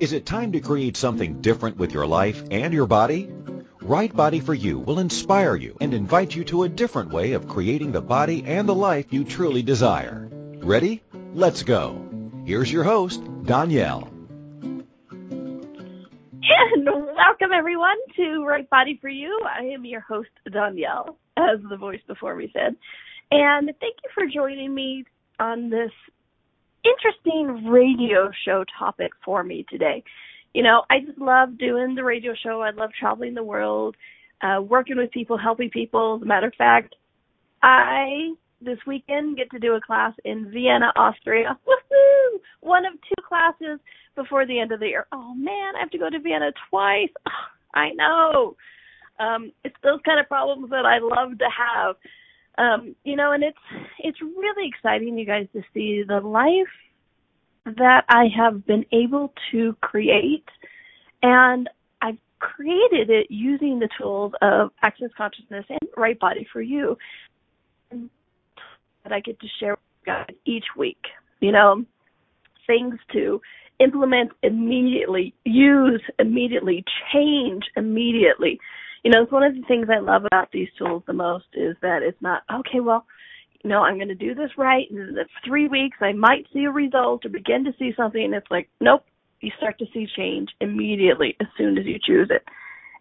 Is it time to create something different with your life and your body? Right Body for You will inspire you and invite you to a different way of creating the body and the life you truly desire. Ready? Let's go. Here's your host, Donnielle. And welcome everyone to Right Body for You. I am your host, Donnielle, as the voice before me said. And thank you for joining me on this interesting radio show topic for me today. You know, I just love doing the radio show. I love traveling the world, uh, working with people, helping people. As a matter of fact, I this weekend get to do a class in Vienna, Austria. Woohoo! One of two classes before the end of the year. Oh man, I have to go to Vienna twice. I know. Um, it's those kind of problems that I love to have um, you know, and it's it's really exciting, you guys, to see the life that I have been able to create, and I've created it using the tools of Access Consciousness and Right Body for You that I get to share with guys each week. You know, things to implement immediately, use immediately, change immediately you know, it's one of the things I love about these tools the most is that it's not, okay, well, you know, I'm going to do this right. And in three weeks, I might see a result or begin to see something. And it's like, nope, you start to see change immediately as soon as you choose it.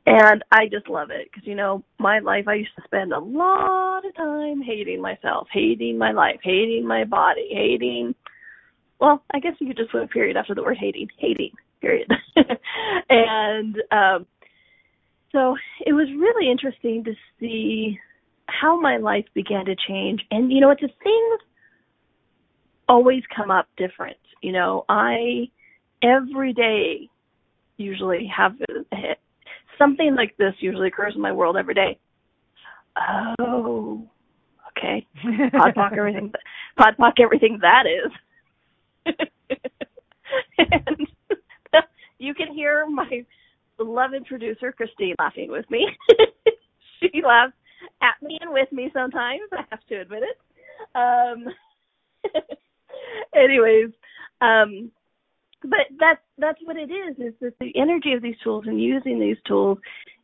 And I just love it because, you know, my life, I used to spend a lot of time hating myself, hating my life, hating my body, hating, well, I guess you could just put a period after the word hating, hating, period. and, um, so it was really interesting to see how my life began to change. And you know, it's a things always come up different. You know, I every day usually have a hit. something like this usually occurs in my world every day. Oh, okay. POD POC everything. POD POC everything that is. and you can hear my beloved producer Christine laughing with me. she laughs at me and with me sometimes. I have to admit it. Um, anyways, um, but that's that's what it is. Is that the energy of these tools and using these tools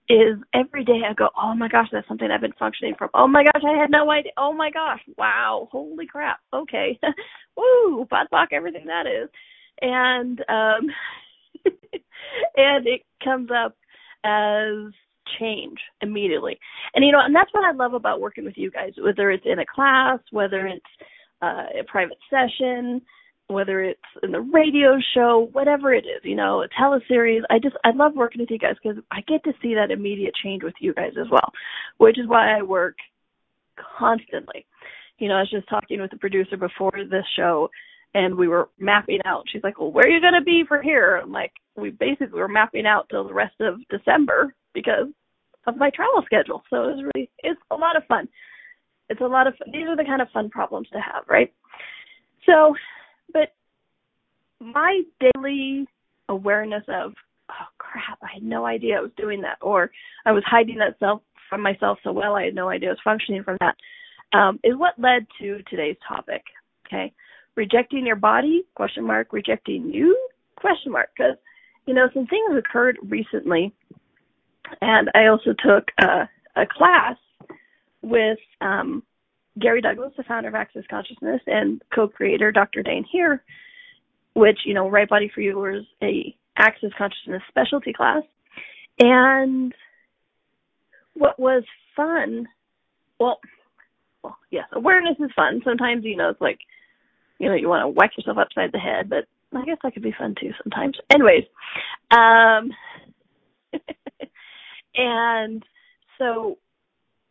is every day I go, oh my gosh, that's something I've been functioning from. Oh my gosh, I had no idea. Oh my gosh, wow, holy crap. Okay, woo, POD POC, everything that is, and um, and it comes up as change immediately. And you know, and that's what I love about working with you guys, whether it's in a class, whether it's uh, a private session, whether it's in the radio show, whatever it is, you know, a teleseries. I just I love working with you guys because I get to see that immediate change with you guys as well, which is why I work constantly. You know, I was just talking with the producer before this show and we were mapping out. She's like, "Well, where are you to be for here?" I'm like, "We basically were mapping out till the rest of December because of my travel schedule." So it was really it's a lot of fun. It's a lot of fun. these are the kind of fun problems to have, right? So, but my daily awareness of oh crap, I had no idea I was doing that, or I was hiding that self from myself so well I had no idea I was functioning from that. Um, is what led to today's topic. Okay, rejecting your body? Question mark. Rejecting you? Question mark. Because you know some things occurred recently and i also took a, a class with um, gary douglas the founder of access consciousness and co-creator dr Dain Heer, which you know right body for you was a access consciousness specialty class. And what was fun well well yes awareness is fun. Sometimes you know it's like you know, you want to whack yourself upside the head, but I guess that could be fun too sometimes. Anyways, um, and so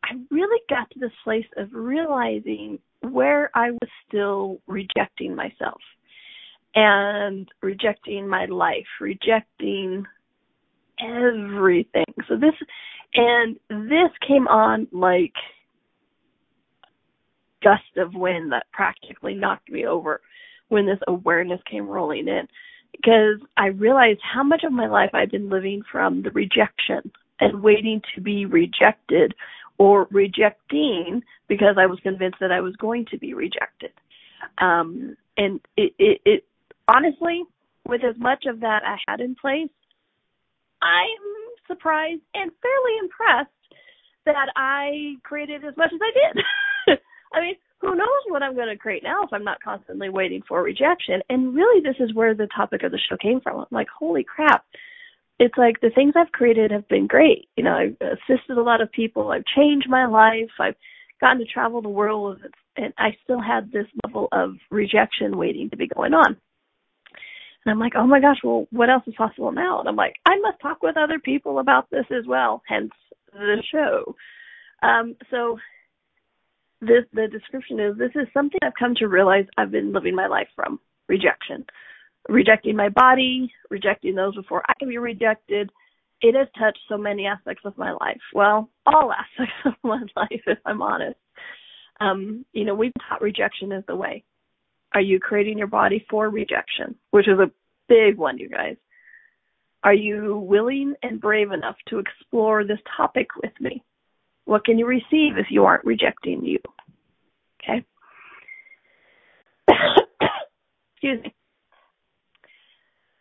I really got to this place of realizing where I was still rejecting myself and rejecting my life, rejecting everything. So this, and this came on like gust of wind that practically knocked me over when this awareness came rolling in because I realized how much of my life I've been living from the rejection and waiting to be rejected or rejecting because I was convinced that I was going to be rejected. Um, and it, it, it honestly, with as much of that I had in place, I'm surprised and fairly impressed that I created as much as I did. I mean, who knows what I'm going to create now if I'm not constantly waiting for rejection? And really, this is where the topic of the show came from. I'm like, holy crap. It's like the things I've created have been great. You know, I've assisted a lot of people. I've changed my life. I've gotten to travel the world, and I still had this level of rejection waiting to be going on. And I'm like, oh my gosh, well, what else is possible now? And I'm like, I must talk with other people about this as well, hence the show. Um, so this the description is this is something I've come to realize I've been living my life from rejection. Rejecting my body, rejecting those before I can be rejected. It has touched so many aspects of my life. Well, all aspects of my life, if I'm honest. Um, you know, we've taught rejection is the way. Are you creating your body for rejection? Which is a big one, you guys. Are you willing and brave enough to explore this topic with me? What can you receive if you aren't rejecting you? Okay. Excuse me.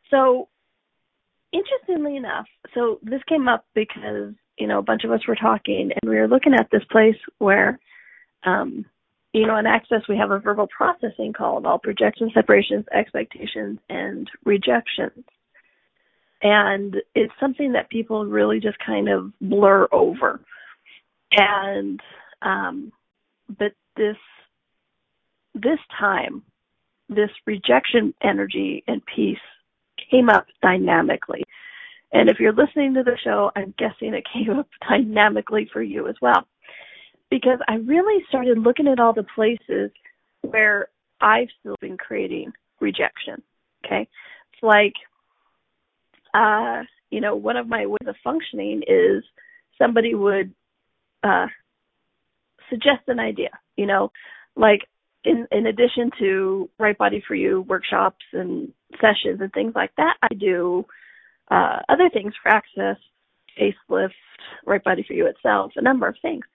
So, interestingly enough, so this came up because, you know, a bunch of us were talking and we were looking at this place where um, you know, in Access, we have a verbal processing called all projections, separations, expectations, and rejections. And it's something that people really just kind of blur over. And, um, but this, this time, this rejection energy and peace came up dynamically. And if you're listening to the show, I'm guessing it came up dynamically for you as well because I really started looking at all the places where I've still been creating rejection. Okay. It's like, uh, you know, one of my ways of functioning is somebody would, uh, suggest an idea, you know, like in, in addition to Right Body for You workshops and sessions and things like that, I do, uh, other things for access, facelift, Right Body for You itself, a number of things.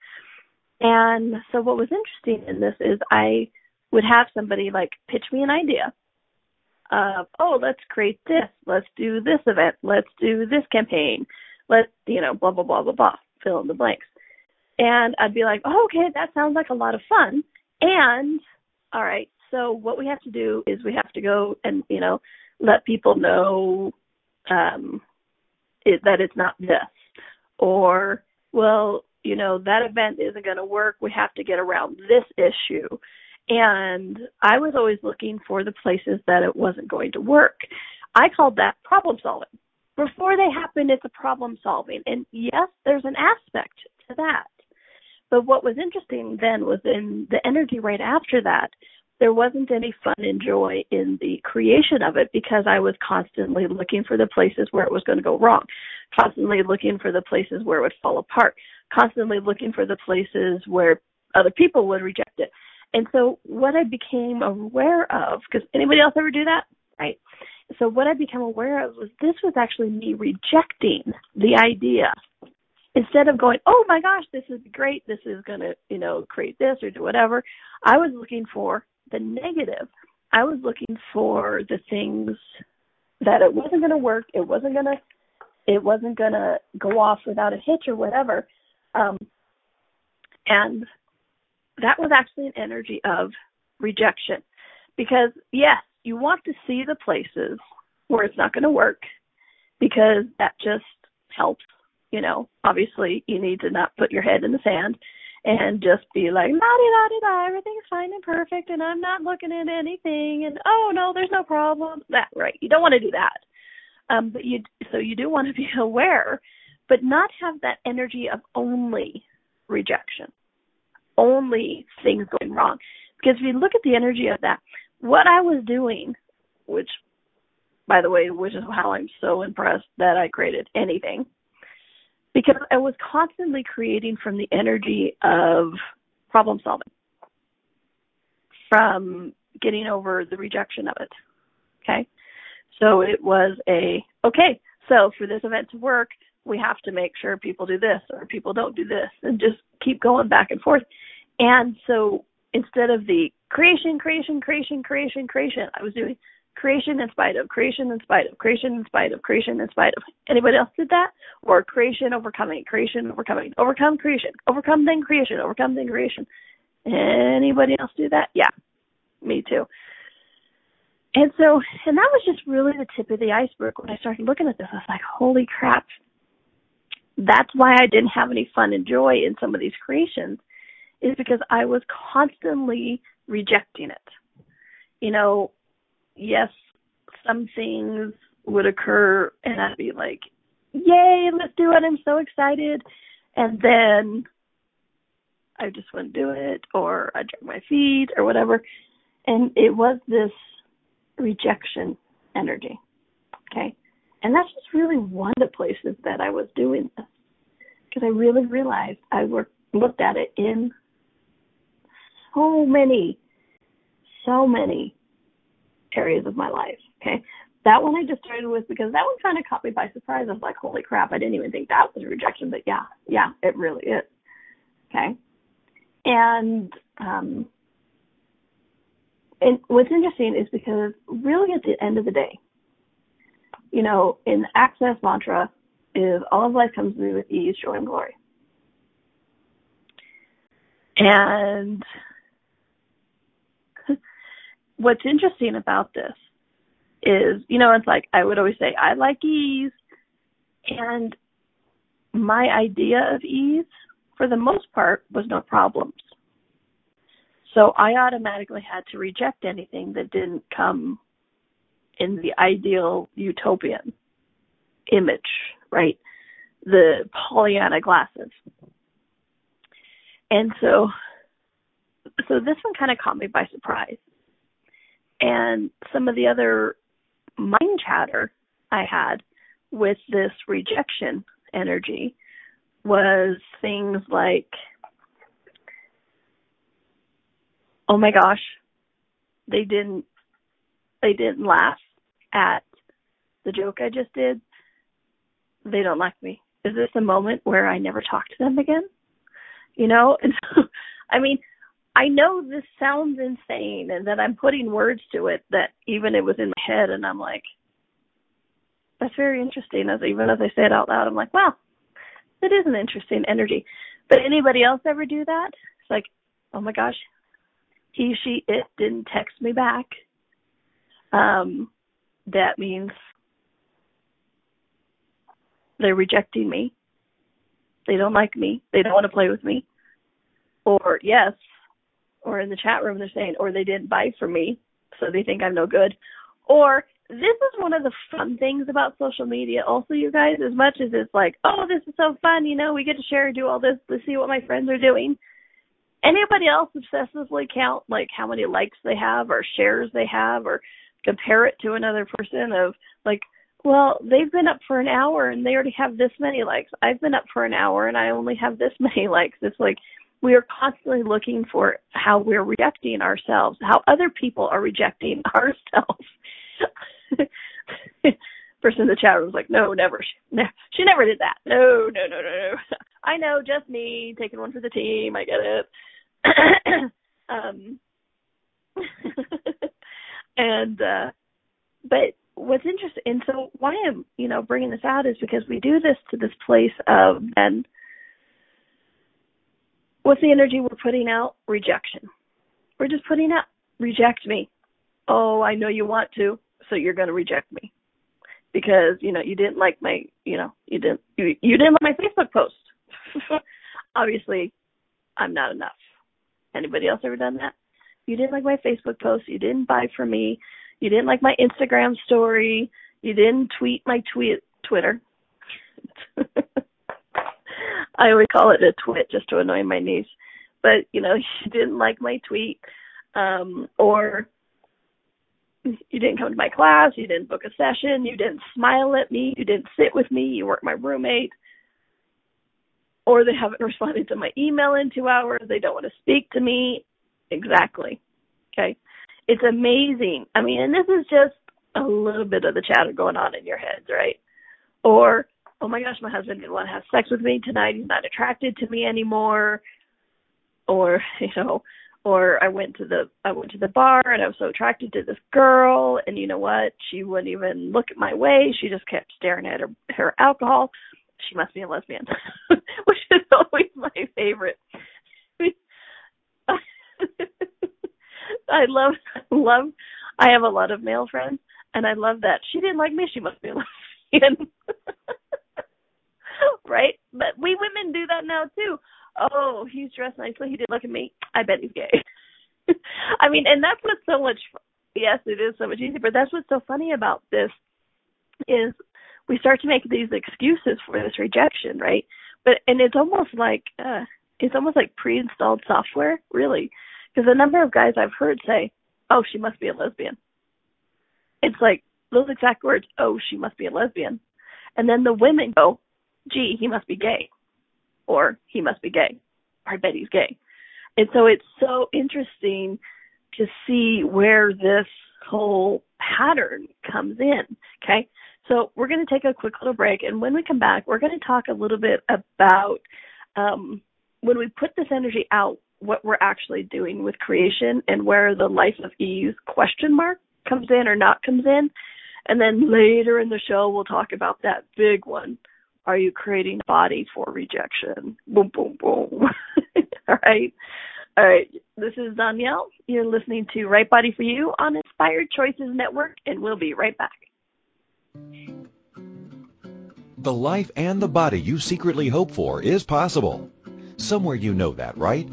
And so what was interesting in this is I would have somebody like pitch me an idea of, oh, let's create this, let's do this event, let's do this campaign, let's, you know, blah, blah, blah, blah, blah, fill in the blanks. And I'd be like, oh, okay, that sounds like a lot of fun. And, all right, so what we have to do is we have to go and, you know, let people know um, it, that it's not this. Or, well, you know, that event isn't going to work. We have to get around this issue. And I was always looking for the places that it wasn't going to work. I called that problem solving. Before they happen, it's a problem solving. And yes, there's an aspect to that. But what was interesting then was in the energy right after that, there wasn't any fun and joy in the creation of it because I was constantly looking for the places where it was going to go wrong, constantly looking for the places where it would fall apart, constantly looking for the places where other people would reject it. And so what I became aware of, because anybody else ever do that? Right. So what I became aware of was this was actually me rejecting the idea. Instead of going, oh my gosh, this is great, this is going to, you know, create this or do whatever, I was looking for the negative. I was looking for the things that it wasn't going to work, it wasn't going to it wasn't going to go off without a hitch or whatever. Um, and that was actually an energy of rejection because yes, you want to see the places where it's not going to work because that just helps. You know, obviously you need to not put your head in the sand and just be like, la di da di da, everything's fine and perfect, and I'm not looking at anything, and oh no, there's no problem. That right? You don't want to do that. Um, but you so you do want to be aware, but not have that energy of only rejection, only things going wrong. Because if you look at the energy of that, what I was doing, which by the way, which is how I'm so impressed that I created anything because I was constantly creating from the energy of problem solving, from getting over the rejection of it. Okay. So it was a, okay, so for this event to work, we have to make sure people do this or people don't do this and just keep going back and forth. And so instead of the creation, creation, creation, creation, creation, I was doing creation in spite of, creation in spite of, creation in spite of, creation in spite of. Anybody else did that? Or creation overcoming, creation overcoming, overcome creation, overcome then creation, overcome then creation. Anybody else do that? Yeah, me too. And so, and that was just really the tip of the iceberg when I started looking at this. I was like, holy crap. That's why I didn't have any fun and joy in some of these creations is because I was constantly rejecting it. You know, yes, some things would occur and I'd be like, yay, let's do it. I'm so excited. And then I just wouldn't do it or I'd drag my feet or whatever. And it was this rejection energy. Okay. And that's just really one of the places that I was doing this because I really realized I worked, looked at it in so many, so many areas of my life. Okay. That one I just started with because that one kind of caught me by surprise. I was like, holy crap, I didn't even think that was a rejection, but yeah, yeah, it really is. Okay. And, um, and what's interesting is because really at the end of the day, you know, in access mantra is all of life comes to me with ease, joy, and glory. And what's interesting about this is, you know, it's like I would always say, I like ease. And my idea of ease, for the most part, was no problems. So I automatically had to reject anything that didn't come in the ideal utopian image, right? The Pollyanna glasses. And so, so this one kind of caught me by surprise. And some of the other mind chatter I had with this rejection energy was things like, oh my gosh, they didn't, they didn't laugh at the joke I just did. They don't like me. Is this a moment where I never talk to them again? You know, and so, I mean, I know this sounds insane and that I'm putting words to it that even it was in my head and I'm like, that's very interesting. As even as I say it out loud, I'm like, wow, that is an interesting energy. But anybody else ever do that? It's like, oh my gosh, he, she, it didn't text me back. Um, that means they're rejecting me. They don't like me. They don't want to play with me. Or yes, or in the chat room they're saying, or they didn't buy from me, so they think I'm no good. Or this is one of the fun things about social media also you guys, as much as it's like, oh, this is so fun, you know, we get to share and do all this to see what my friends are doing. Anybody else obsessively count like how many likes they have or shares they have or compare it to another person of like, well, they've been up for an hour and they already have this many likes. I've been up for an hour and I only have this many likes. It's like we are constantly looking for how we're rejecting ourselves, how other people are rejecting ourselves. Person in the chat room was like, no, never. She, ne- she never did that. No, no, no, no, no. I know, just me taking one for the team. I get it. um, and, uh, but what's interesting, and so why I'm, you know, bringing this out is because we do this to this place of then what's the energy we're putting out? Rejection. We're just putting out, reject me. Oh, I know you want to, so you're going to reject me because you know you didn't like my, you know, you didn't you, you didn't like my Facebook post. Obviously, I'm not enough. Anybody else ever done that? You didn't like my Facebook post. You didn't buy from me. You didn't like my Instagram story. You didn't tweet my tweet Twitter. I always call it a twit just to annoy my niece. But, you know, she didn't like my tweet. Um, or you didn't come to my class, you didn't book a session, you didn't smile at me, you didn't sit with me, you weren't my roommate. Or they haven't responded to my email in two hours, they don't want to speak to me. Exactly. Okay. It's amazing. I mean, and this is just a little bit of the chatter going on in your heads, right? Or oh my gosh, my husband didn't want to have sex with me tonight. He's not attracted to me anymore. Or, you know, or I went to the I went to the bar and I was so attracted to this girl and you know what? She wouldn't even look at my way. She just kept staring at her her alcohol. She must be a lesbian. Which is always my favorite. I love love I have a lot of male friends and I love that. She didn't like me, she must be a lesbian. Right? But we women do that now too oh, he's dressed nicely. He didn't look at me. I bet he's gay. I mean, and that's what's so much. Yes, it is so much easier. But that's what's so funny about this is we start to make these excuses for this rejection, right? But and it's almost like uh it's almost like pre-installed software, really, because the number of guys I've heard say, "Oh, she must be a lesbian." It's like those exact words, "Oh, she must be a lesbian," and then the women go, "Gee, he must be gay." or he must be gay. or I bet he's gay. And so it's so interesting to see where this whole pattern comes in. Okay. So we're going to take a quick little break. And when we come back, we're going to talk a little bit about um, when we put this energy out, what we're actually doing with creation and where the life of Eve question mark comes in or not comes in. And then later in the show, we'll talk about that big one are you creating a body for rejection? Boom, boom, boom. All right. All right. This is Donnielle. You're listening to Right Body for You on Inspired Choices Network, and we'll be right back. The life and the body you secretly hope for is possible. Somewhere you know that, right?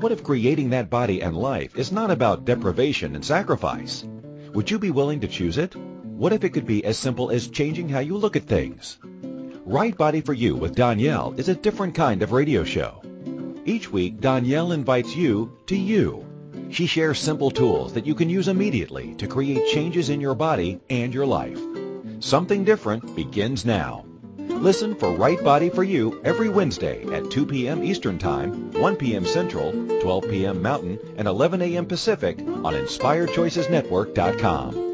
What if creating that body and life is not about deprivation and sacrifice? Would you be willing to choose it? What if it could be as simple as changing how you look at things? Right Body for You with Donnielle is a different kind of radio show. Each week, Donnielle invites you to you. She shares simple tools that you can use immediately to create changes in your body and your life. Something different begins now. Listen for Right Body for You every Wednesday at 2 p.m. Eastern Time, 1 p.m. Central, 12 p.m. Mountain, and 11 a.m. Pacific on InspiredChoicesNetwork.com.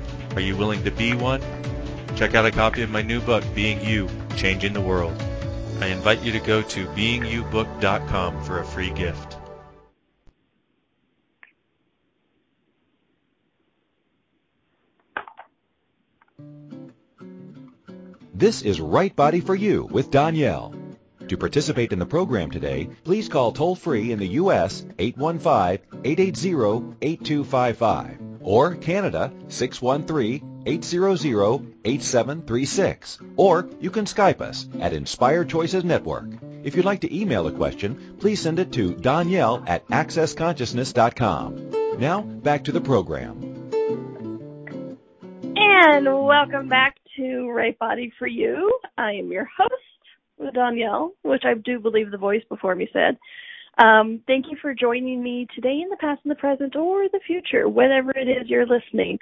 Are you willing to be one? Check out a copy of my new book, Being You, Changing the World. I invite you to go to beingyoubook.com for a free gift. This is Right Body for You with Donnielle. To participate in the program today, please call toll free in the U.S. 815-880-8255 or Canada 613-800-8736. Or you can Skype us at Inspired Choices Network. If you'd like to email a question, please send it to Donnielle at accessconsciousness.com. Now, back to the program. And welcome back to Right Body for You. I am your host, Donnielle, which I do believe the voice before me said. Um, thank you for joining me today in the past and the present or the future, whatever it is you're listening.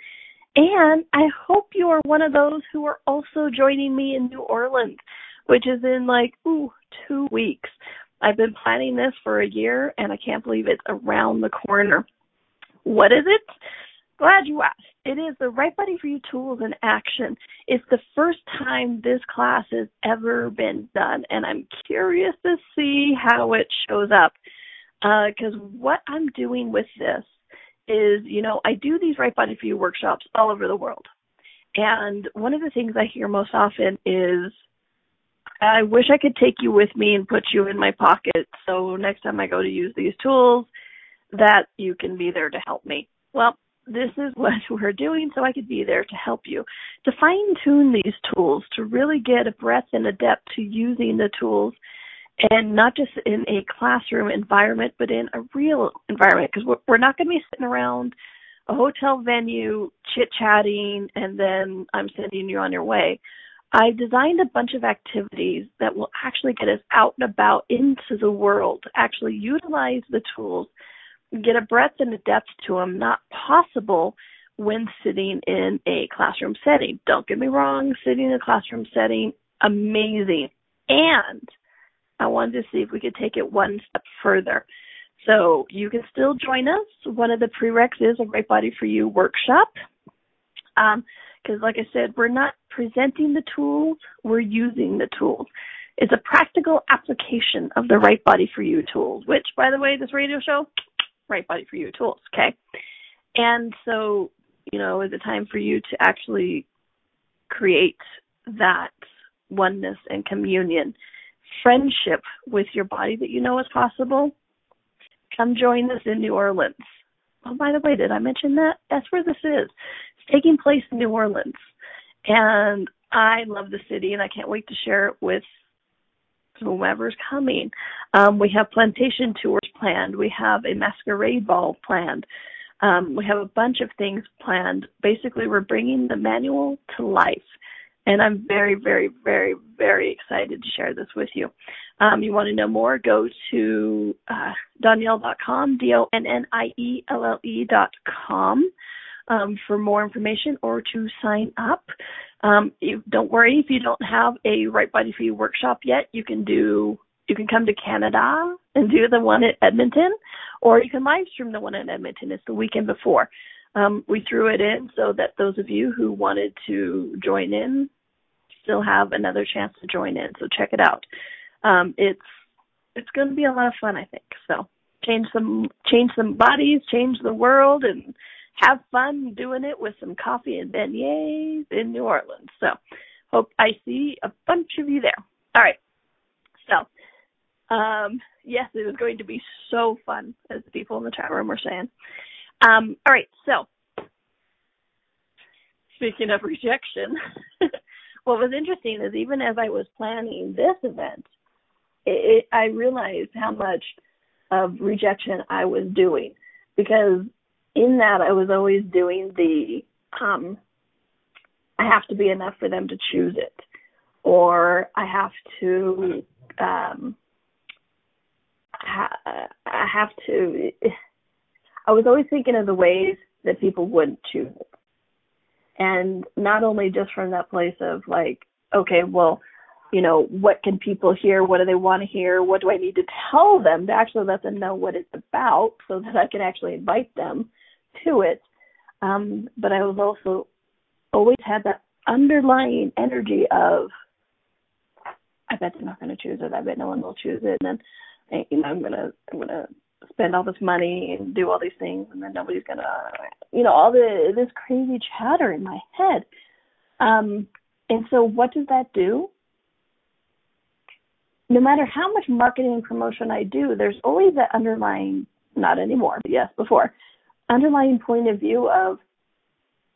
And I hope you are one of those who are also joining me in New Orleans, which is in like, ooh, two weeks. I've been planning this for a year and I can't believe it's around the corner. What is it? Glad you asked. It is the Right Body for You tools in action. It's the first time this class has ever been done, and I'm curious to see how it shows up. Because uh, what I'm doing with this is, you know, I do these Right Body for You workshops all over the world. And one of the things I hear most often is, I wish I could take you with me and put you in my pocket so next time I go to use these tools that you can be there to help me. Well, this is what we're doing so I could be there to help you. To fine tune these tools, to really get a breadth and a depth to using the tools and not just in a classroom environment, but in a real environment because we're not going to be sitting around a hotel venue chit chatting and then I'm sending you on your way. I designed a bunch of activities that will actually get us out and about into the world, actually utilize the tools get a breadth and a depth to them not possible when sitting in a classroom setting. Don't get me wrong, sitting in a classroom setting, amazing. And I wanted to see if we could take it one step further. So you can still join us. One of the prereqs is a Right Body for You workshop. Because, um, like I said, we're not presenting the tools, we're using the tools. It's a practical application of the Right Body for You tools, which, by the way, this radio show, right body for you tools. Okay. And so, you know, is it time for you to actually create that oneness and communion, friendship with your body that you know is possible? Come join us in New Orleans. Oh, by the way, did I mention that? That's where this is. It's taking place in New Orleans. And I love the city and I can't wait to share it with whomever's coming. Um, we have plantation tours planned. We have a masquerade ball planned. Um, we have a bunch of things planned. Basically, we're bringing the manual to life. And I'm very, very, very, very excited to share this with you. Um, you want to know more? Go to uh, Donnielle.com, D-O-N-N-I-E-L-L-E.com um, for more information or to sign up. Um, you, don't worry if you don't have a Right Body for You workshop yet. You can do you can come to Canada and do the one at Edmonton, or you can live stream the one in Edmonton. It's the weekend before. Um, we threw it in so that those of you who wanted to join in still have another chance to join in. So check it out. Um, it's it's going to be a lot of fun, I think. So change some change some bodies, change the world, and have fun doing it with some coffee and beignets in New Orleans. So hope I see a bunch of you there. All right. So, um, yes, it is going to be so fun, as the people in the chat room were saying. Um, all right. So, speaking of rejection, what was interesting is even as I was planning this event, it, it, I realized how much of rejection I was doing because in that I was always doing the um I have to be enough for them to choose it or I have to um ha- I have to I was always thinking of the ways that people wouldn't choose it. And not only just from that place of like, okay, well, you know, what can people hear? What do they want to hear? What do I need to tell them to actually let them know what it's about so that I can actually invite them to it. Um, but I was also always had that underlying energy of, I bet they're not going to choose it. I bet no one will choose it. And then, you know, I'm gonna, I'm gonna spend all this money and do all these things, and then nobody's gonna, you know, all the this crazy chatter in my head. Um, and so, what does that do? No matter how much marketing and promotion I do, there's always that underlying, not anymore, but yes, before, underlying point of view of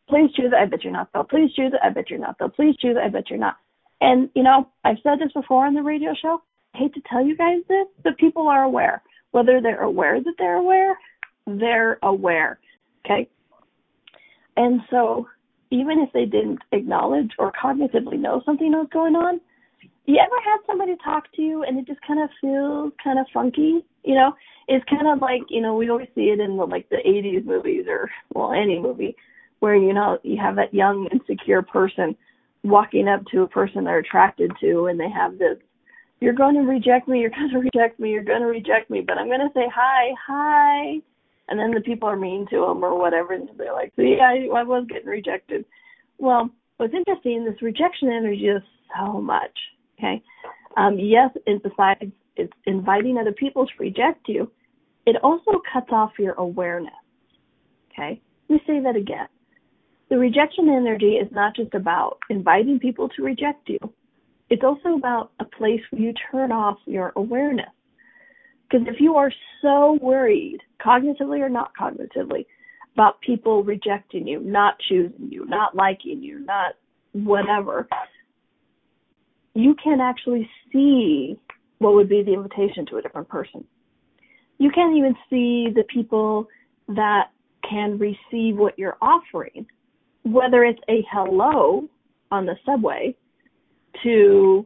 please choose I bet you're not though. Please choose I bet you're not though. Please choose I bet you're not. And you know, I've said this before on the radio show. Hate to tell you guys this, but people are aware. Whether they're aware that they're aware, they're aware. Okay? And so, even if they didn't acknowledge or cognitively know something was going on, you ever had somebody talk to you and it just kind of feels kind of funky? You know, it's kind of like you know we always see it in the like the 80s movies or well any movie where you know you have that young insecure person walking up to a person they're attracted to and they have this you're going to reject me you're going to reject me you're going to reject me but i'm going to say hi hi. And then the people are mean to them or whatever and they're like see i i was getting rejected. Well what's interesting this rejection energy is so much okay? Um yes and besides it's inviting other people to reject you. It also cuts off your awareness okay? Let me say that again. The rejection energy is not just about inviting people to reject you, it's also about a place where you turn off your awareness. Because if you are so worried, cognitively or not cognitively, about people rejecting you, not choosing you, not liking you, not whatever, you can actually see what would be the invitation to a different person. You can't even see the people that can receive what you're offering whether it's a hello on the subway to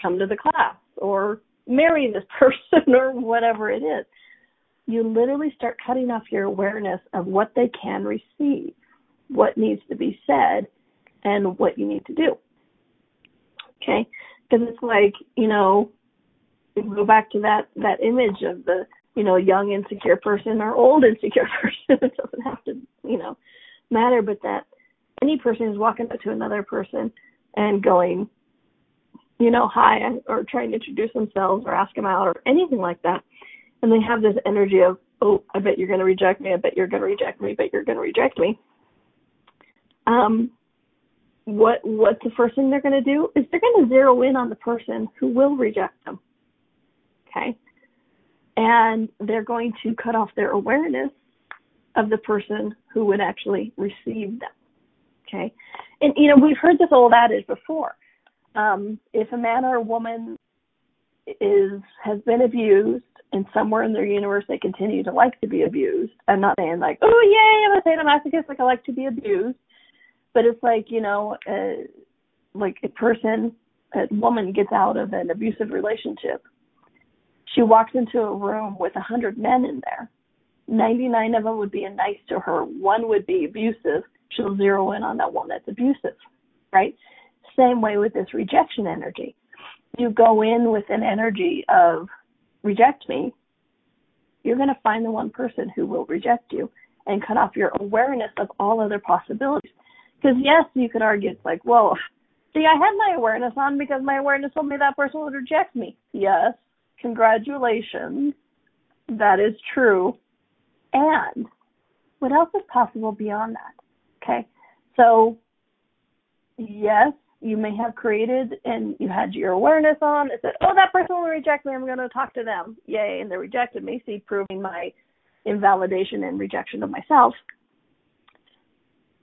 come to the class or marry this person or whatever it is. You literally start cutting off your awareness of what they can receive, what needs to be said, and what you need to do. Okay? Because it's like, you know, go back to that that image of the, you know, young insecure person or old insecure person. it doesn't have to, you know, matter, but that any person is walking up to another person and going, you know, hi, or trying to introduce themselves or ask them out or anything like that, and they have this energy of, oh, I bet you're going to reject me, I bet you're going to reject me, I bet you're going to reject me. Um, what what's the first thing they're going to do is they're going to zero in on the person who will reject them. Okay, and they're going to cut off their awareness of the person who would actually receive them. Okay. And, you know, we've heard this old adage before. Um, if a man or a woman is, has been abused and somewhere in their universe they continue to like to be abused, I'm not saying like, oh yay, I'm a sadomasochist, like I like to be abused. But it's like, you know, uh, like a person, a woman gets out of an abusive relationship. She walks into a room with a hundred men in there. 99 of them would be nice to her. One would be abusive she'll zero in on that one that's abusive, right? Same way with this rejection energy. You go in with an energy of reject me, you're going to find the one person who will reject you and cut off your awareness of all other possibilities. Because yes, you could argue it's like, well, see, I had my awareness on because my awareness told me that person would reject me. Yes, congratulations. That is true. And what else is possible beyond that? Okay. So, yes, you may have created and you had your awareness on. It said, oh, that person will reject me. I'm going to talk to them. Yay. And they rejected me. See, proving my invalidation and rejection of myself.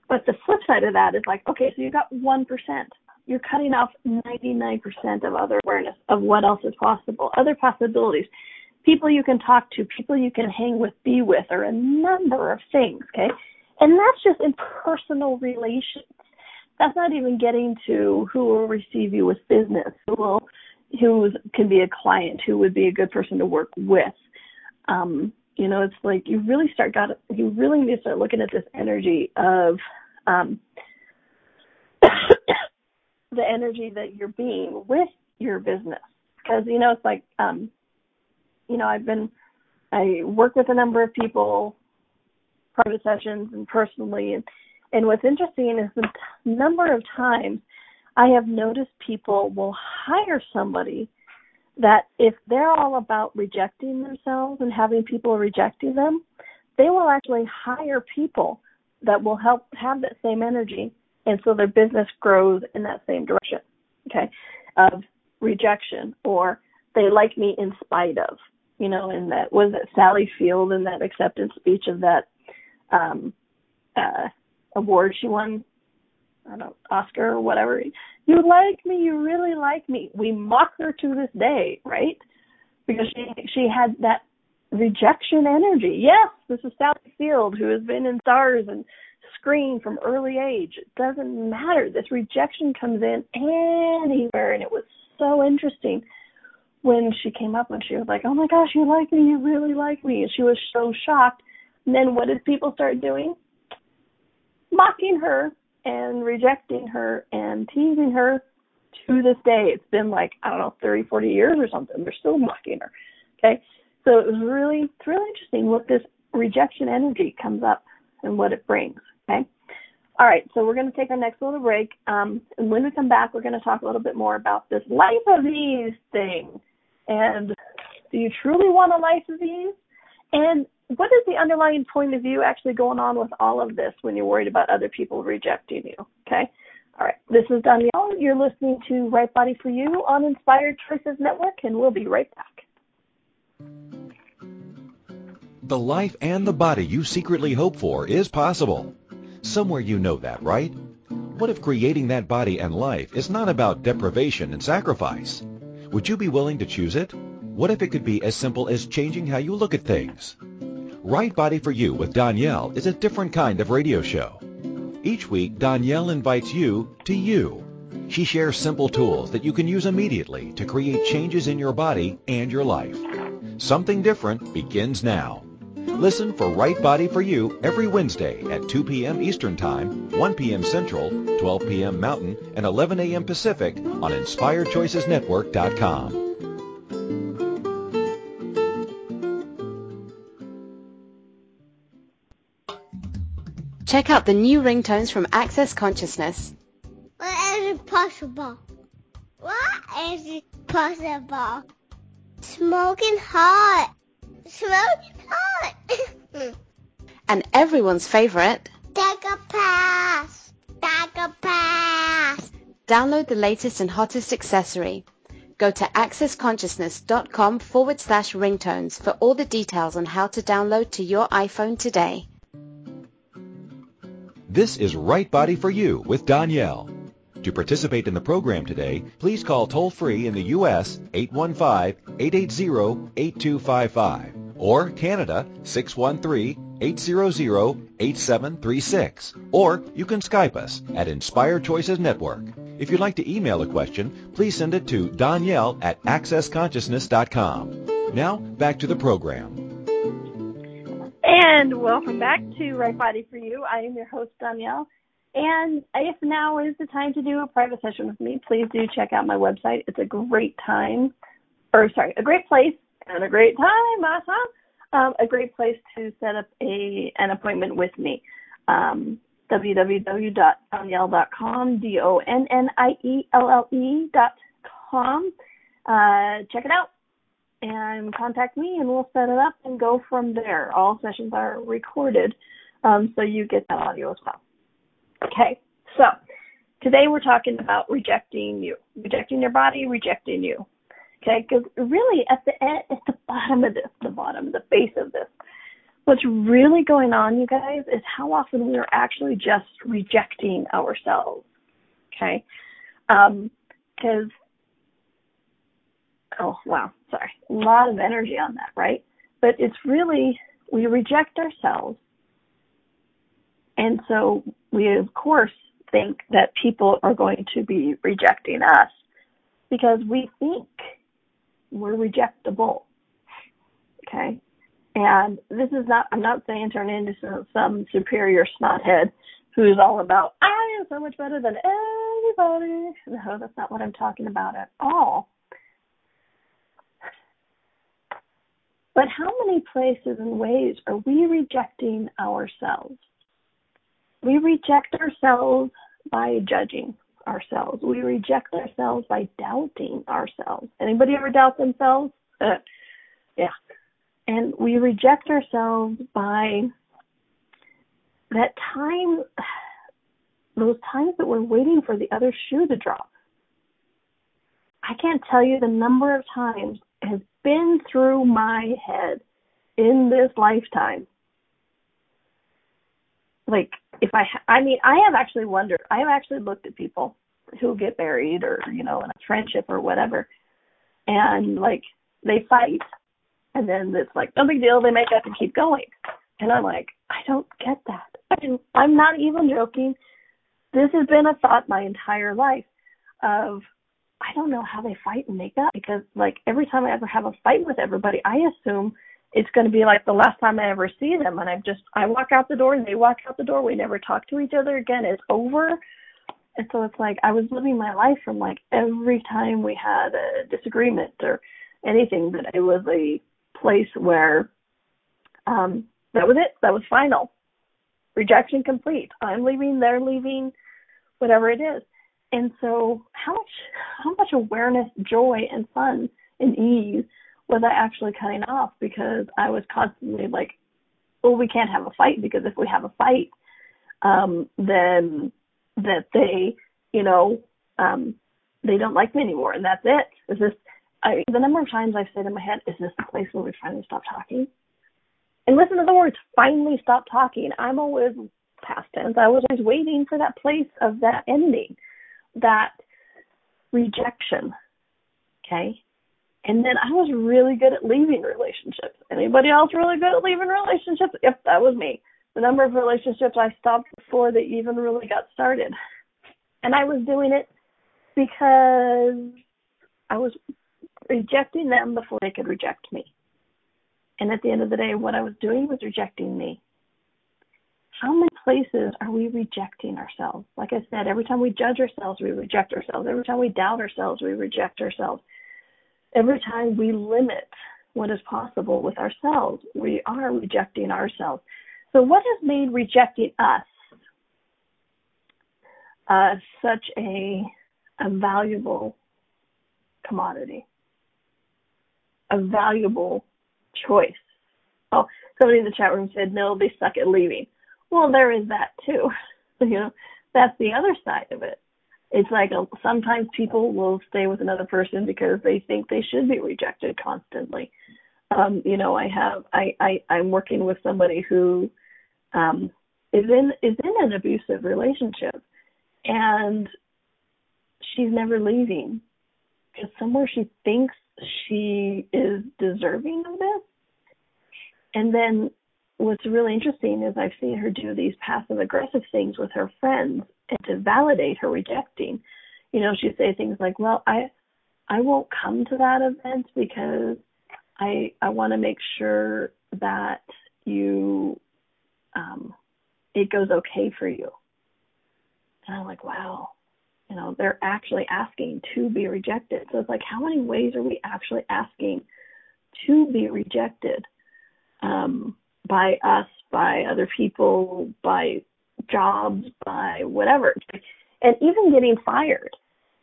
But the flip side of that is like, okay, so you got 1%. You're cutting off 99% of other awareness of what else is possible, other possibilities, people you can talk to, people you can hang with, be with, or a number of things, okay? And that's just in personal relations. That's not even getting to who will receive you with business, who will, who can be a client, who would be a good person to work with. Um, you know, it's like you really start got you really need to start looking at this energy of um, the energy that you're being with your business. Because you know, it's like um, you know, I've been I work with a number of people private sessions and personally. And, and what's interesting is the number of times I have noticed people will hire somebody that if they're all about rejecting themselves and having people rejecting them, they will actually hire people that will help have that same energy and so their business grows in that same direction. Okay. Of rejection or they like me in spite of. You know, and that was it Sally Field in that acceptance speech of that um uh award she won I don't Oscar or whatever. You like me, you really like me. We mock her to this day, right? Because she she had that rejection energy. Yes, this is Sally Field who has been in stars and screen from early age. It doesn't matter. This rejection comes in anywhere. And it was so interesting when she came up and she was like, Oh my gosh, you like me, you really like me. And she was so shocked. And then what did people start doing? Mocking her and rejecting her and teasing her to this day. It's been like, I don't know, 30, 40 years or something. They're still mocking her. Okay. So it was really, it's really interesting what this rejection energy comes up and what it brings. Okay. All right, so we're going to take our next little break. Um, and when we come back, we're going to talk a little bit more about this life of ease thing. And do you truly want a life of ease? And what is the underlying point of view actually going on with all of this when you're worried about other people rejecting you? Okay. All right. This is Donnielle. You're listening to Right Body for You on Inspired Choices Network, and we'll be right back. The life and the body you secretly hope for is possible. Somewhere you know that, right? What if creating that body and life is not about deprivation and sacrifice? Would you be willing to choose it? What if it could be as simple as changing how you look at things? Right Body for You with Donnielle is a different kind of radio show. Each week, Donnielle invites you to you. She shares simple tools that you can use immediately to create changes in your body and your life. Something different begins now. Listen for Right Body for You every Wednesday at 2 p.m. Eastern Time, 1 p.m. Central, 12 p.m. Mountain, and 11 a.m. Pacific on InspiredChoicesNetwork.com. Check out the new ringtones from Access Consciousness. What is possible? What is possible? Smoking hot. Smoking hot. and everyone's favorite, Take a pass. Take a pass. Download the latest and hottest accessory. Go to accessconsciousness.com forward slash ringtones for all the details on how to download to your iPhone today. This is Right Body for You with Donnielle. To participate in the program today, please call toll free in the U.S. 815-880-8255 or Canada 613-800-8736. Or you can Skype us at Inspired Choices Network. If you'd like to email a question, please send it to Donnielle at accessconsciousness.com. Now, back to the program. And welcome back to Right Body for You. I am your host, Donnielle. And if now is the time to do a private session with me, please do check out my website. It's a great time, or sorry, a great place and a great time, uh-huh. Um, a great place to set up a an appointment with me. Um, www.donnielle.com, D-O-N-N-I-E-L-L-E dot com. Uh, check it out and contact me and we'll set it up and go from there. All sessions are recorded, um, so you get that audio as well. Okay, so today we're talking about rejecting you, rejecting your body, rejecting you. Okay, because really at the end, at the bottom of this, the bottom, the base of this, what's really going on, you guys, is how often we are actually just rejecting ourselves. Okay, because um, oh wow, sorry, a lot of energy on that, right? But it's really we reject ourselves, and so we of course think that people are going to be rejecting us because we think we're rejectable. Okay? And this is not, I'm not saying turn into some, some superior snothead who's all about, I am so much better than everybody. No, that's not what I'm talking about at all. But how many places and ways are we rejecting ourselves? We reject ourselves by judging ourselves. We reject ourselves by doubting ourselves. Anybody ever doubt themselves? Uh, yeah. And we reject ourselves by that time, those times that we're waiting for the other shoe to drop. I can't tell you the number of times has been through my head in this lifetime. Like, if I, ha- I mean, I have actually wondered, I have actually looked at people who get married or, you know, in a friendship or whatever, and like, they fight, and then it's like, no big deal, they make up and keep going. And I'm like, I don't get that. I'm not even joking. This has been a thought my entire life of I don't know how they fight and make up because like every time I ever have a fight with everybody, I assume it's going to be like the last time I ever see them and I just I walk out the door and they walk out the door. We never talk to each other again. It's over. And so it's like I was living my life from like every time we had a disagreement or anything that it was a place where um that was it. That was final. Rejection complete. I'm leaving, they're leaving, whatever it is. And so how much how much awareness, joy and fun and ease was I actually cutting off because I was constantly like, well, we can't have a fight because if we have a fight, um, then that they, you know, um, they don't like me anymore, and that's it." it. Is this I, the number of times I've said in my head, "Is this the place where we finally stop talking?" And listen to the words, "finally stop talking." I'm always past tense. I was always waiting for that place of that ending, that rejection. Okay, and then I was really good at leaving relationships. Anybody else really good at leaving relationships? Yep, that was me. The number of relationships I stopped before they even really got started. And I was doing it because I was rejecting them before they could reject me. And at the end of the day, what I was doing was rejecting me. How many places are we rejecting ourselves? Like I said, every time we judge ourselves, we reject ourselves. Every time we doubt ourselves, we reject ourselves. Every time we limit what is possible with ourselves, we are rejecting ourselves. So, what has made rejecting us uh, such a, a valuable commodity, a valuable choice? Oh, somebody in the chat room said, no, they suck at leaving. Well, there is that too. you know, that's the other side of it it's like a, sometimes people will stay with another person because they think they should be rejected constantly. Um, you know, I have I, I I'm working with somebody who um is in is in an abusive relationship and she's never leaving because somewhere she thinks she is deserving of this. And then what's really interesting is I've seen her do these passive aggressive things with her friends and to validate her rejecting. You know, she'd say things like, "Well, I I won't come to that event because I I want to make sure that you um it goes okay for you." And I'm like, "Wow." You know, they're actually asking to be rejected. So it's like, how many ways are we actually asking to be rejected um, by us, by other people, by jobs, by whatever. And even getting fired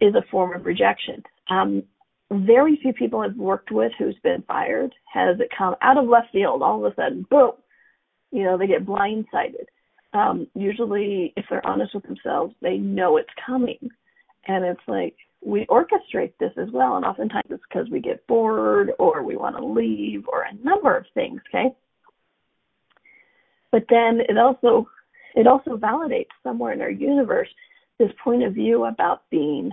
is a form of rejection. Um, very few people I've worked with who's been fired has it come out of left field all of a sudden, boom, you know, they get blindsided. Um, usually, if they're honest with themselves, they know it's coming. And it's like, we orchestrate this as well. And oftentimes it's because we get bored or we want to leave or a number of things, okay? But then it also it also validates somewhere in our universe this point of view about being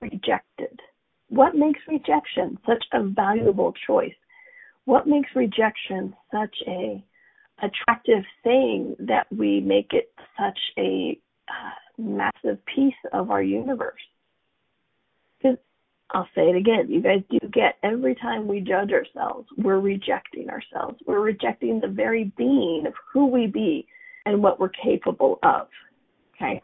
rejected. What makes rejection such a valuable choice? What makes rejection such a attractive thing that we make it such a uh, massive piece of our universe? Because I'll say it again, you guys do get every time we judge ourselves, we're rejecting ourselves. We're rejecting the very being of who we be and what we're capable of. Okay.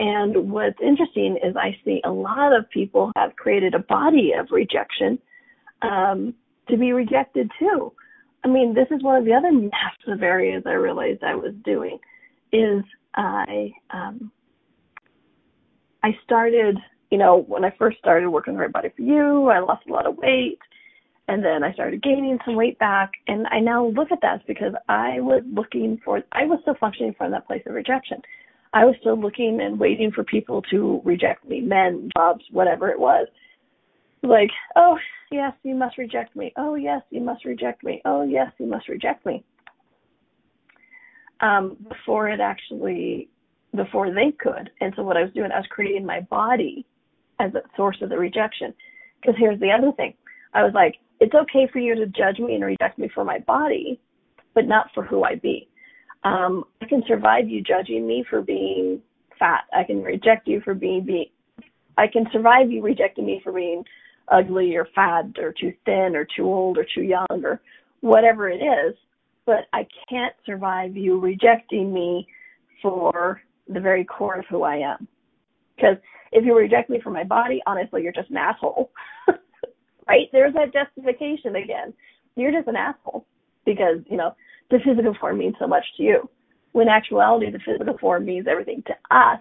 And what's interesting is I see a lot of people have created a body of rejection um, to be rejected too. I mean, this is one of the other massive areas I realized I was doing is I um, I started, you know, when I first started working Right Body for You, I lost a lot of weight and then I started gaining some weight back and I now look at that because I was looking for I was still functioning from that place of rejection. I was still looking and waiting for people to reject me, men, jobs, whatever it was. Like, oh yes, you must reject me. Oh yes, you must reject me. Oh yes, you must reject me. Um, before it actually before they could. And so what I was doing, I was creating my body as a source of the rejection. Because here's the other thing. I was like, it's okay for you to judge me and reject me for my body, but not for who I be. Um, I can survive you judging me for being fat. I can reject you for being being. I can survive you rejecting me for being ugly or fat or too thin or too old or too young or whatever it is. But I can't survive you rejecting me for the very core of who I am. Because if you reject me for my body, honestly, you're just an asshole. right? There's that justification again. You're just an asshole because, you know, the physical form means so much to you. When actuality, the physical form means everything to us,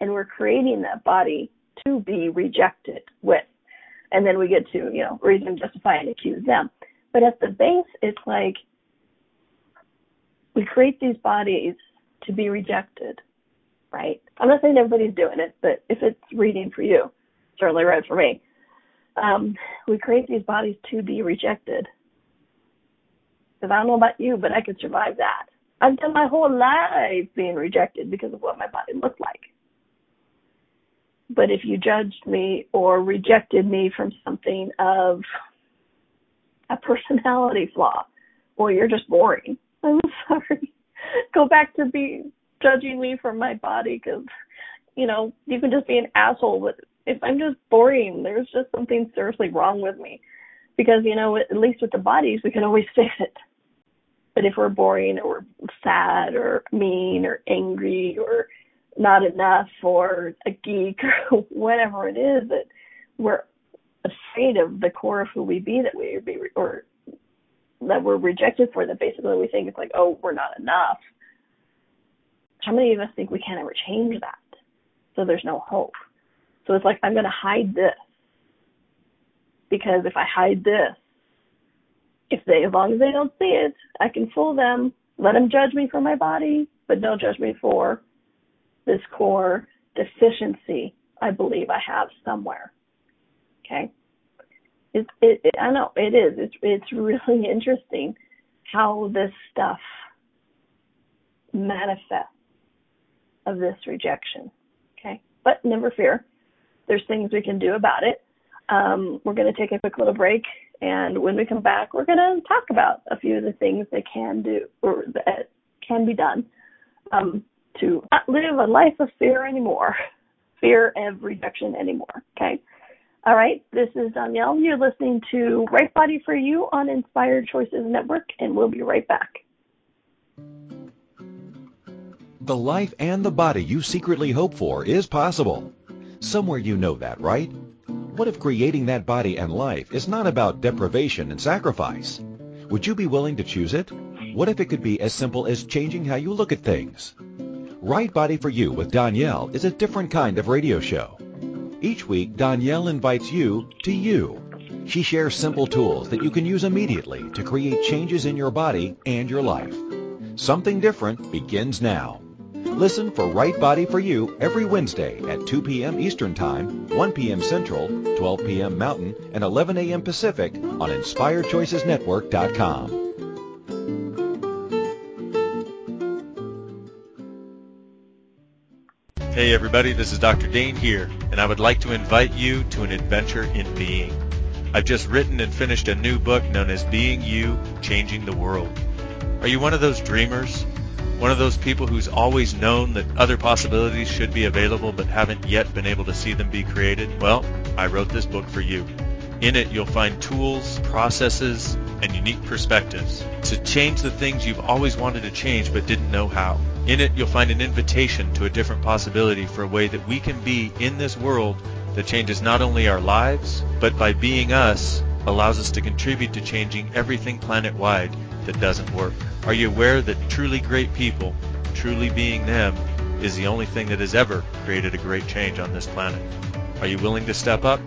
and we're creating that body to be rejected with. And then we get to, you know, reason, justify, and accuse them. But at the base, it's like we create these bodies to be rejected, right? I'm not saying everybody's doing it, but if it's reading for you, certainly read for me. Um, we create these bodies to be rejected. Because I don't know about you, but I could survive that. I've done my whole life being rejected because of what my body looked like. But if you judged me or rejected me from something of a personality flaw, well, you're just boring. I'm sorry. Go back to be judging me for my body because, you know, you can just be an asshole. But if I'm just boring, there's just something seriously wrong with me. Because, you know, at least with the bodies, we can always fix it. But if we're boring or sad or mean or angry or not enough or a geek or whatever it is that we're afraid of the core of who we be that we be or that we're rejected for that basically we think it's like oh we're not enough how many of us think we can't ever change that so there's no hope so it's like i'm going to hide this because if i hide this if they as long as they don't see it i can fool them let them judge me for my body but don't judge me for this core deficiency I believe I have somewhere. Okay. It, it, it, I know it is. It's it's really interesting how this stuff manifests of this rejection. Okay, but never fear. There's things we can do about it. Um, we're going to take a quick little break, and when we come back, we're going to talk about a few of the things that can do or that can be done um, to not live a life of fear anymore, fear of rejection anymore. Okay. All right. This is Donnielle. You're listening to Right Body for You on Inspired Choices Network, and we'll be right back. The life and the body you secretly hope for is possible. Somewhere you know that, right? What if creating that body and life is not about deprivation and sacrifice? Would you be willing to choose it? What if it could be as simple as changing how you look at things? Right Body for You with Donnielle is a different kind of radio show. Each week, Donnielle invites you to you. She shares simple tools that you can use immediately to create changes in your body and your life. Something different begins now. Listen for Right Body for You every Wednesday at 2 p.m. Eastern Time, 1 p.m. Central, 12 p.m. Mountain, and 11 a.m. Pacific on InspiredChoicesNetwork.com. Hey everybody, this is Dr. Dain Heer, and I would like to invite you to an adventure in being. I've just written and finished a new book known as Being You, Changing the World. Are you one of those dreamers? One of those people who's always known that other possibilities should be available but haven't yet been able to see them be created? Well, I wrote this book for you. In it, you'll find tools, processes, and unique perspectives to change the things you've always wanted to change but didn't know how. In it, you'll find an invitation to a different possibility for a way that we can be in this world that changes not only our lives, but by being us, allows us to contribute to changing everything planet-wide that doesn't work. Are you aware that truly great people, truly being them, is the only thing that has ever created a great change on this planet? Are you willing to step up?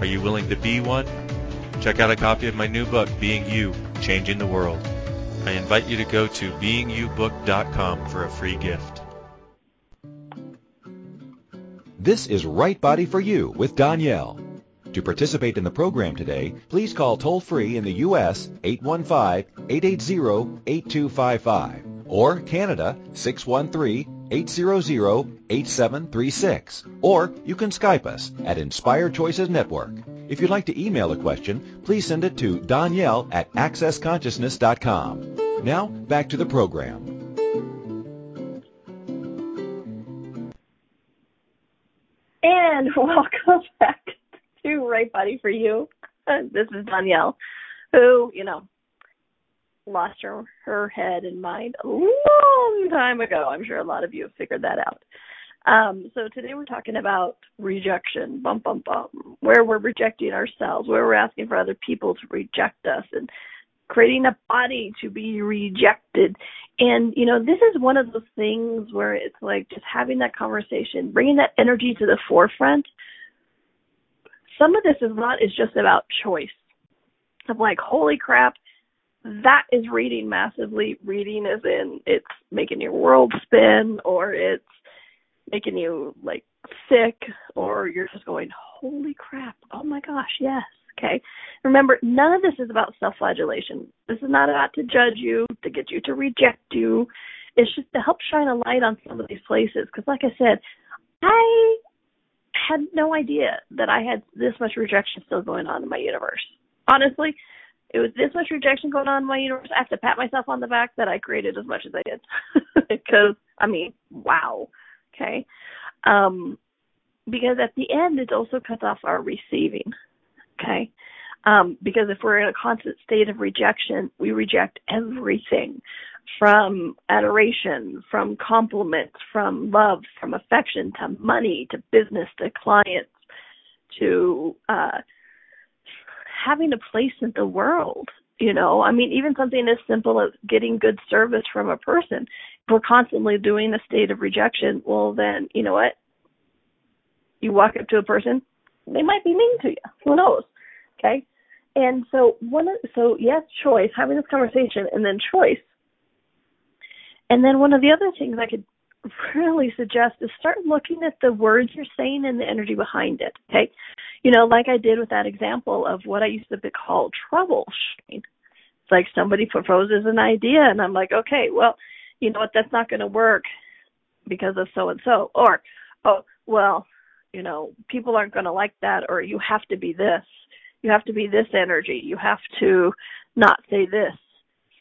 Are you willing to be one? Check out a copy of my new book, Being You, Changing the World. I invite you to go to beingyoubook.com for a free gift. This is Right Body for You with Donnielle. To participate in the program today, please call toll-free in the U.S. 815-880-8255 or Canada 613-800-8736 or you can Skype us at Inspired Choices Network. If you'd like to email a question, please send it to Donnielle at accessconsciousness.com. Now, back to the program. And welcome back Right Body for You. This is Donnielle, who, you know, lost her, her head and mind a long time ago. I'm sure a lot of you have figured that out. Um, so today we're talking about rejection, bum bum bum, where we're rejecting ourselves, where we're asking for other people to reject us, and creating a body to be rejected. And you know, this is one of those things where it's like just having that conversation, bringing that energy to the forefront. Some of this is not is just about choice. Of like, holy crap, that is reading massively. Reading is in it's making your world spin or it's making you like sick or you're just going, holy crap, oh my gosh, yes. Okay. Remember, none of this is about self flagellation. This is not about to judge you, to get you to reject you. It's just to help shine a light on some of these places. Because, like I said, I had no idea that I had this much rejection still going on in my universe. Honestly, it was this much rejection going on in my universe. I have to pat myself on the back that I created as much as I did. because, I mean, wow. Okay. Um, because at the end, it also cuts off our receiving. Okay. Um, because if we're in a constant state of rejection, we reject everything from adoration, from compliments, from love, from affection to money to business to clients to uh, having a place in the world. You know, I mean, even something as simple as getting good service from a person. If we're constantly doing a state of rejection, well, then, you know what? You walk up to a person, they might be mean to you. Who knows? Okay. And so one of, so yes, choice, having this conversation and then choice. And then one of the other things I could really suggest is start looking at the words you're saying and the energy behind it. Okay. You know, like I did with that example of what I used to be called troubleshooting. It's like somebody proposes an idea and I'm like, okay, well, you know what, that's not going to work because of so and so. Or, oh, well, you know, people aren't going to like that or you have to be this. You have to be this energy. You have to not say this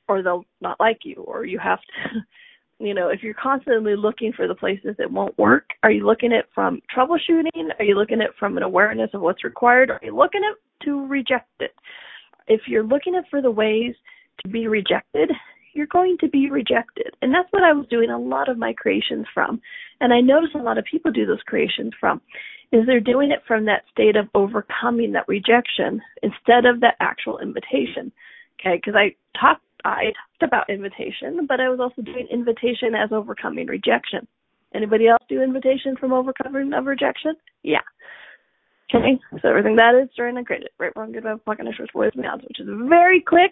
or they'll not like you or you have to you know, if you're constantly looking for the places that won't work, are you looking at from troubleshooting? Are you looking at from an awareness of what's required? Are you looking at to reject it? If you're looking at for the ways to be rejected, you're going to be rejected. And that's what I was doing a lot of my creations from. And I notice a lot of people do those creations from is they're doing it from that state of overcoming that rejection instead of that actual invitation. Okay, because I talked I talked about invitation, but I was also doing invitation as overcoming rejection. Anybody else do invitation from overcoming of rejection? Yeah. Okay, so everything that is during a credit, right, wrong, good, bad, fucking issues, voice meows, which is very quick.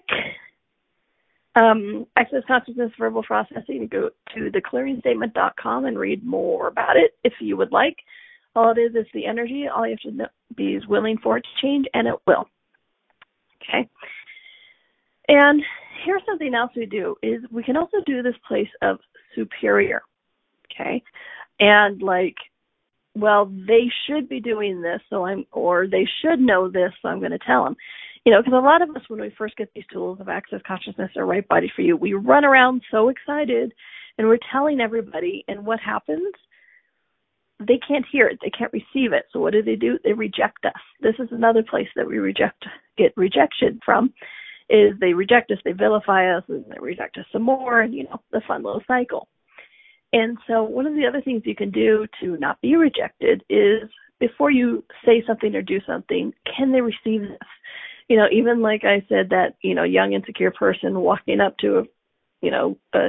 Um, access consciousness verbal processing. Go to theclearingstatement.com and read more about it if you would like. All it is is the energy. All you have to be is willing for it to change, and it will. Okay. And here's something else we do is we can also do this place of superior. Okay. And like, well, they should be doing this, so I'm, or they should know this, so I'm going to tell them. You know, because a lot of us, when we first get these tools of access consciousness or right body for you, we run around so excited and we're telling everybody, and what happens? They can't hear it, they can't receive it. So what do they do? They reject us. This is another place that we reject, get rejection from is they reject us, they vilify us, and they reject us some more, and you know, the fun little cycle. And so one of the other things you can do to not be rejected is before you say something or do something, can they receive this? You know, even like I said, that, you know, young insecure person walking up to a, you know, a,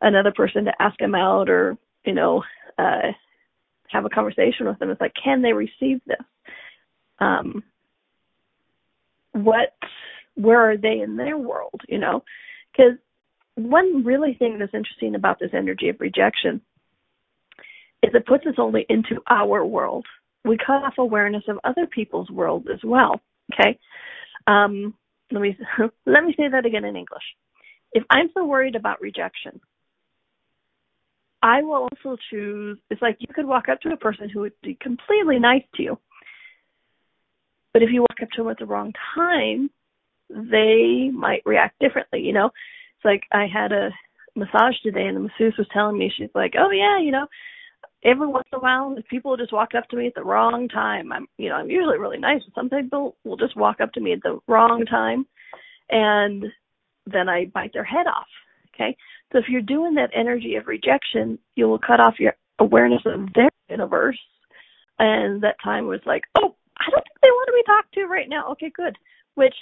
another person to ask them out or, you know, uh, have a conversation with them. It's like, can they receive this? Um, what where are they in their world, you know? Because one really thing that's interesting about this energy of rejection is it puts us only into our world. We cut off awareness of other people's world as well. Okay. Um, let me let me say that again in English. If I'm so worried about rejection, I will also choose. It's like you could walk up to a person who would be completely nice to you, but if you walk up to them at the wrong time, they might react differently, you know? It's like I had a massage today and the masseuse was telling me, she's like, oh yeah, you know, every once in a while, people just walk up to me at the wrong time, I'm, you know, I'm usually really nice, but some people will just walk up to me at the wrong time, and then I bite their head off. Okay, so if you're doing that energy of rejection, you will cut off your awareness of their universe, and that time was like, oh, I don't think they want to be talked to right now. Okay, good. Which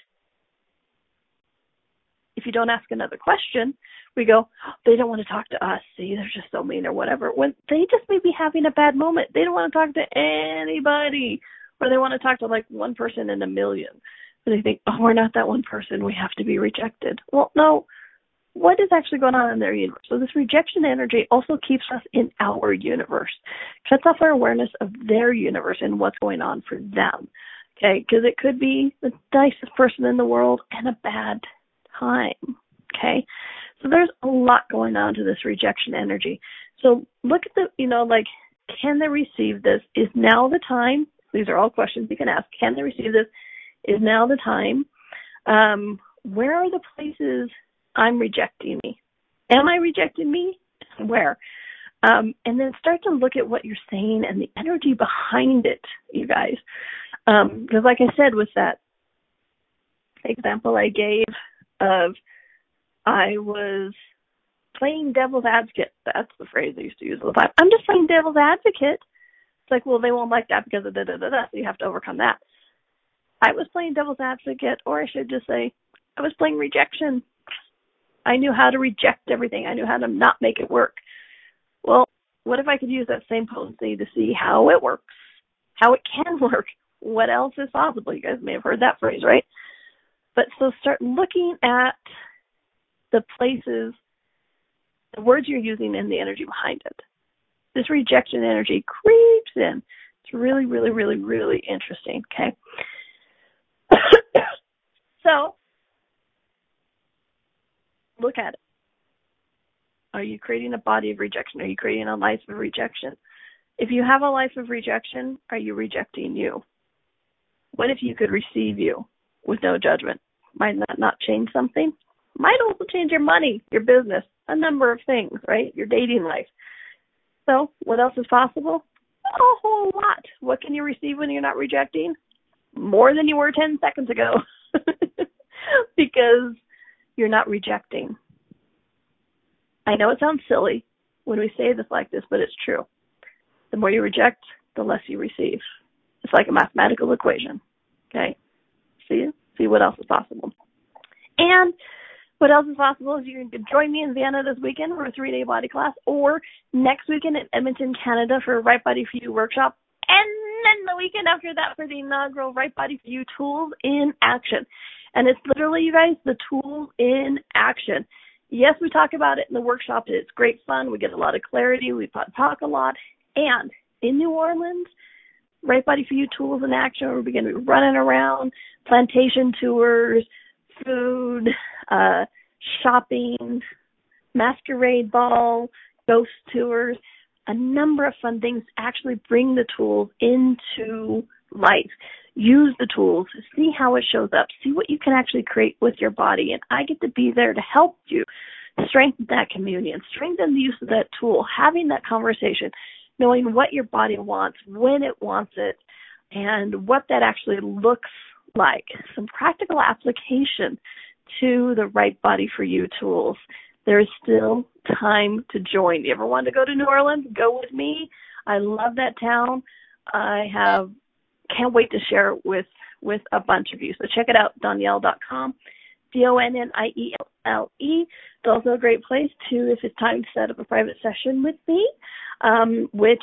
if you don't ask another question, we go, they don't want to talk to us. See, they're just so mean or whatever. When they just may be having a bad moment. They don't want to talk to anybody, or they want to talk to like one person in a million. And they think, oh, we're not that one person. We have to be rejected. Well, no. What is actually going on in their universe? So this rejection energy also keeps us in our universe, cuts off our awareness of their universe and what's going on for them. Okay, because it could be the nicest person in the world and a bad time. Okay. So there's a lot going on to this rejection energy. So look at the, you know, like, can they receive this? Is now the time? These are all questions you can ask. Can they receive this? Is now the time? Um, where are the places I'm rejecting me? Am I rejecting me? Where? Um, and then start to look at what you're saying and the energy behind it, you guys. Because, um, like I said, with that example I gave of I was playing devil's advocate. That's the phrase I used to use all the time. I'm just playing devil's advocate. It's like, well, they won't like that because of da da da da. You have to overcome that. I was playing devil's advocate, or I should just say, I was playing rejection. I knew how to reject everything. I knew how to not make it work. Well, what if I could use that same potency to see how it works, how it can work, what else is possible? You guys may have heard that phrase, right? But so start looking at the places, the words you're using and the energy behind it. This rejection energy creeps in. It's really, really, really, really interesting. Okay. so look at it. Are you creating a body of rejection? Are you creating a life of rejection? If you have a life of rejection, are you rejecting you? What if you could receive you with no judgment? Might that not change something? Might also change your money, your business, a number of things, right? Your dating life. So, what else is possible? A whole lot. What can you receive when you're not rejecting? More than you were 10 seconds ago. because you're not rejecting. I know it sounds silly when we say this like this, but it's true. The more you reject, the less you receive. It's like a mathematical equation. Okay? See? See what else is possible. And what else is possible is you can join me in Vienna this weekend for a three day body class or next weekend in Edmonton, Canada for a Right Body for You workshop. And then the weekend after that for the inaugural Right Body for You tools in action. And it's literally, you guys, the tools in action. Yes, we talk about it in the workshop. It's great fun. We get a lot of clarity. We talk a lot. And in New Orleans, Right Body for You tools in action. We're going to be running around, plantation tours, food, uh, shopping, masquerade ball, ghost tours, a number of fun things actually bring the tools into life. Use the tools, see how it shows up, see what you can actually create with your body. And I get to be there to help you strengthen that community and strengthen the use of that tool, having that conversation, knowing what your body wants, when it wants it, and what that actually looks like. Some practical application to the right body for you tools. There is still time to join. You ever want to go to New Orleans? Go with me. I love that town. I have can't wait to share it with with a bunch of you. So check it out, Donnielle.com. D O N N I E L L E. It's also a great place to, if it's time to set up a private session with me, um, which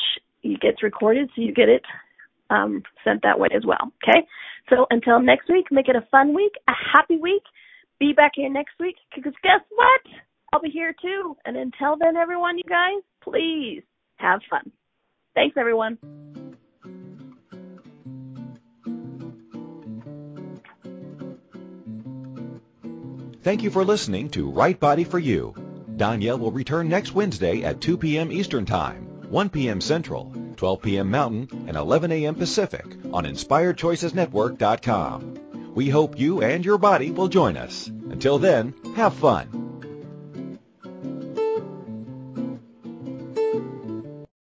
gets recorded, so you get it um, sent that way as well. Okay. So until next week, make it a fun week, a happy week. Be back here next week because guess what? I'll be here too. And until then, everyone, you guys, please have fun. Thanks, everyone. Thank you for listening to Right Body for You. Donnielle will return next Wednesday at 2 p.m. Eastern Time, 1 p.m. Central, 12 p.m. Mountain, and 11 a.m. Pacific on InspiredChoicesNetwork.com. We hope you and your body will join us. Until then, have fun.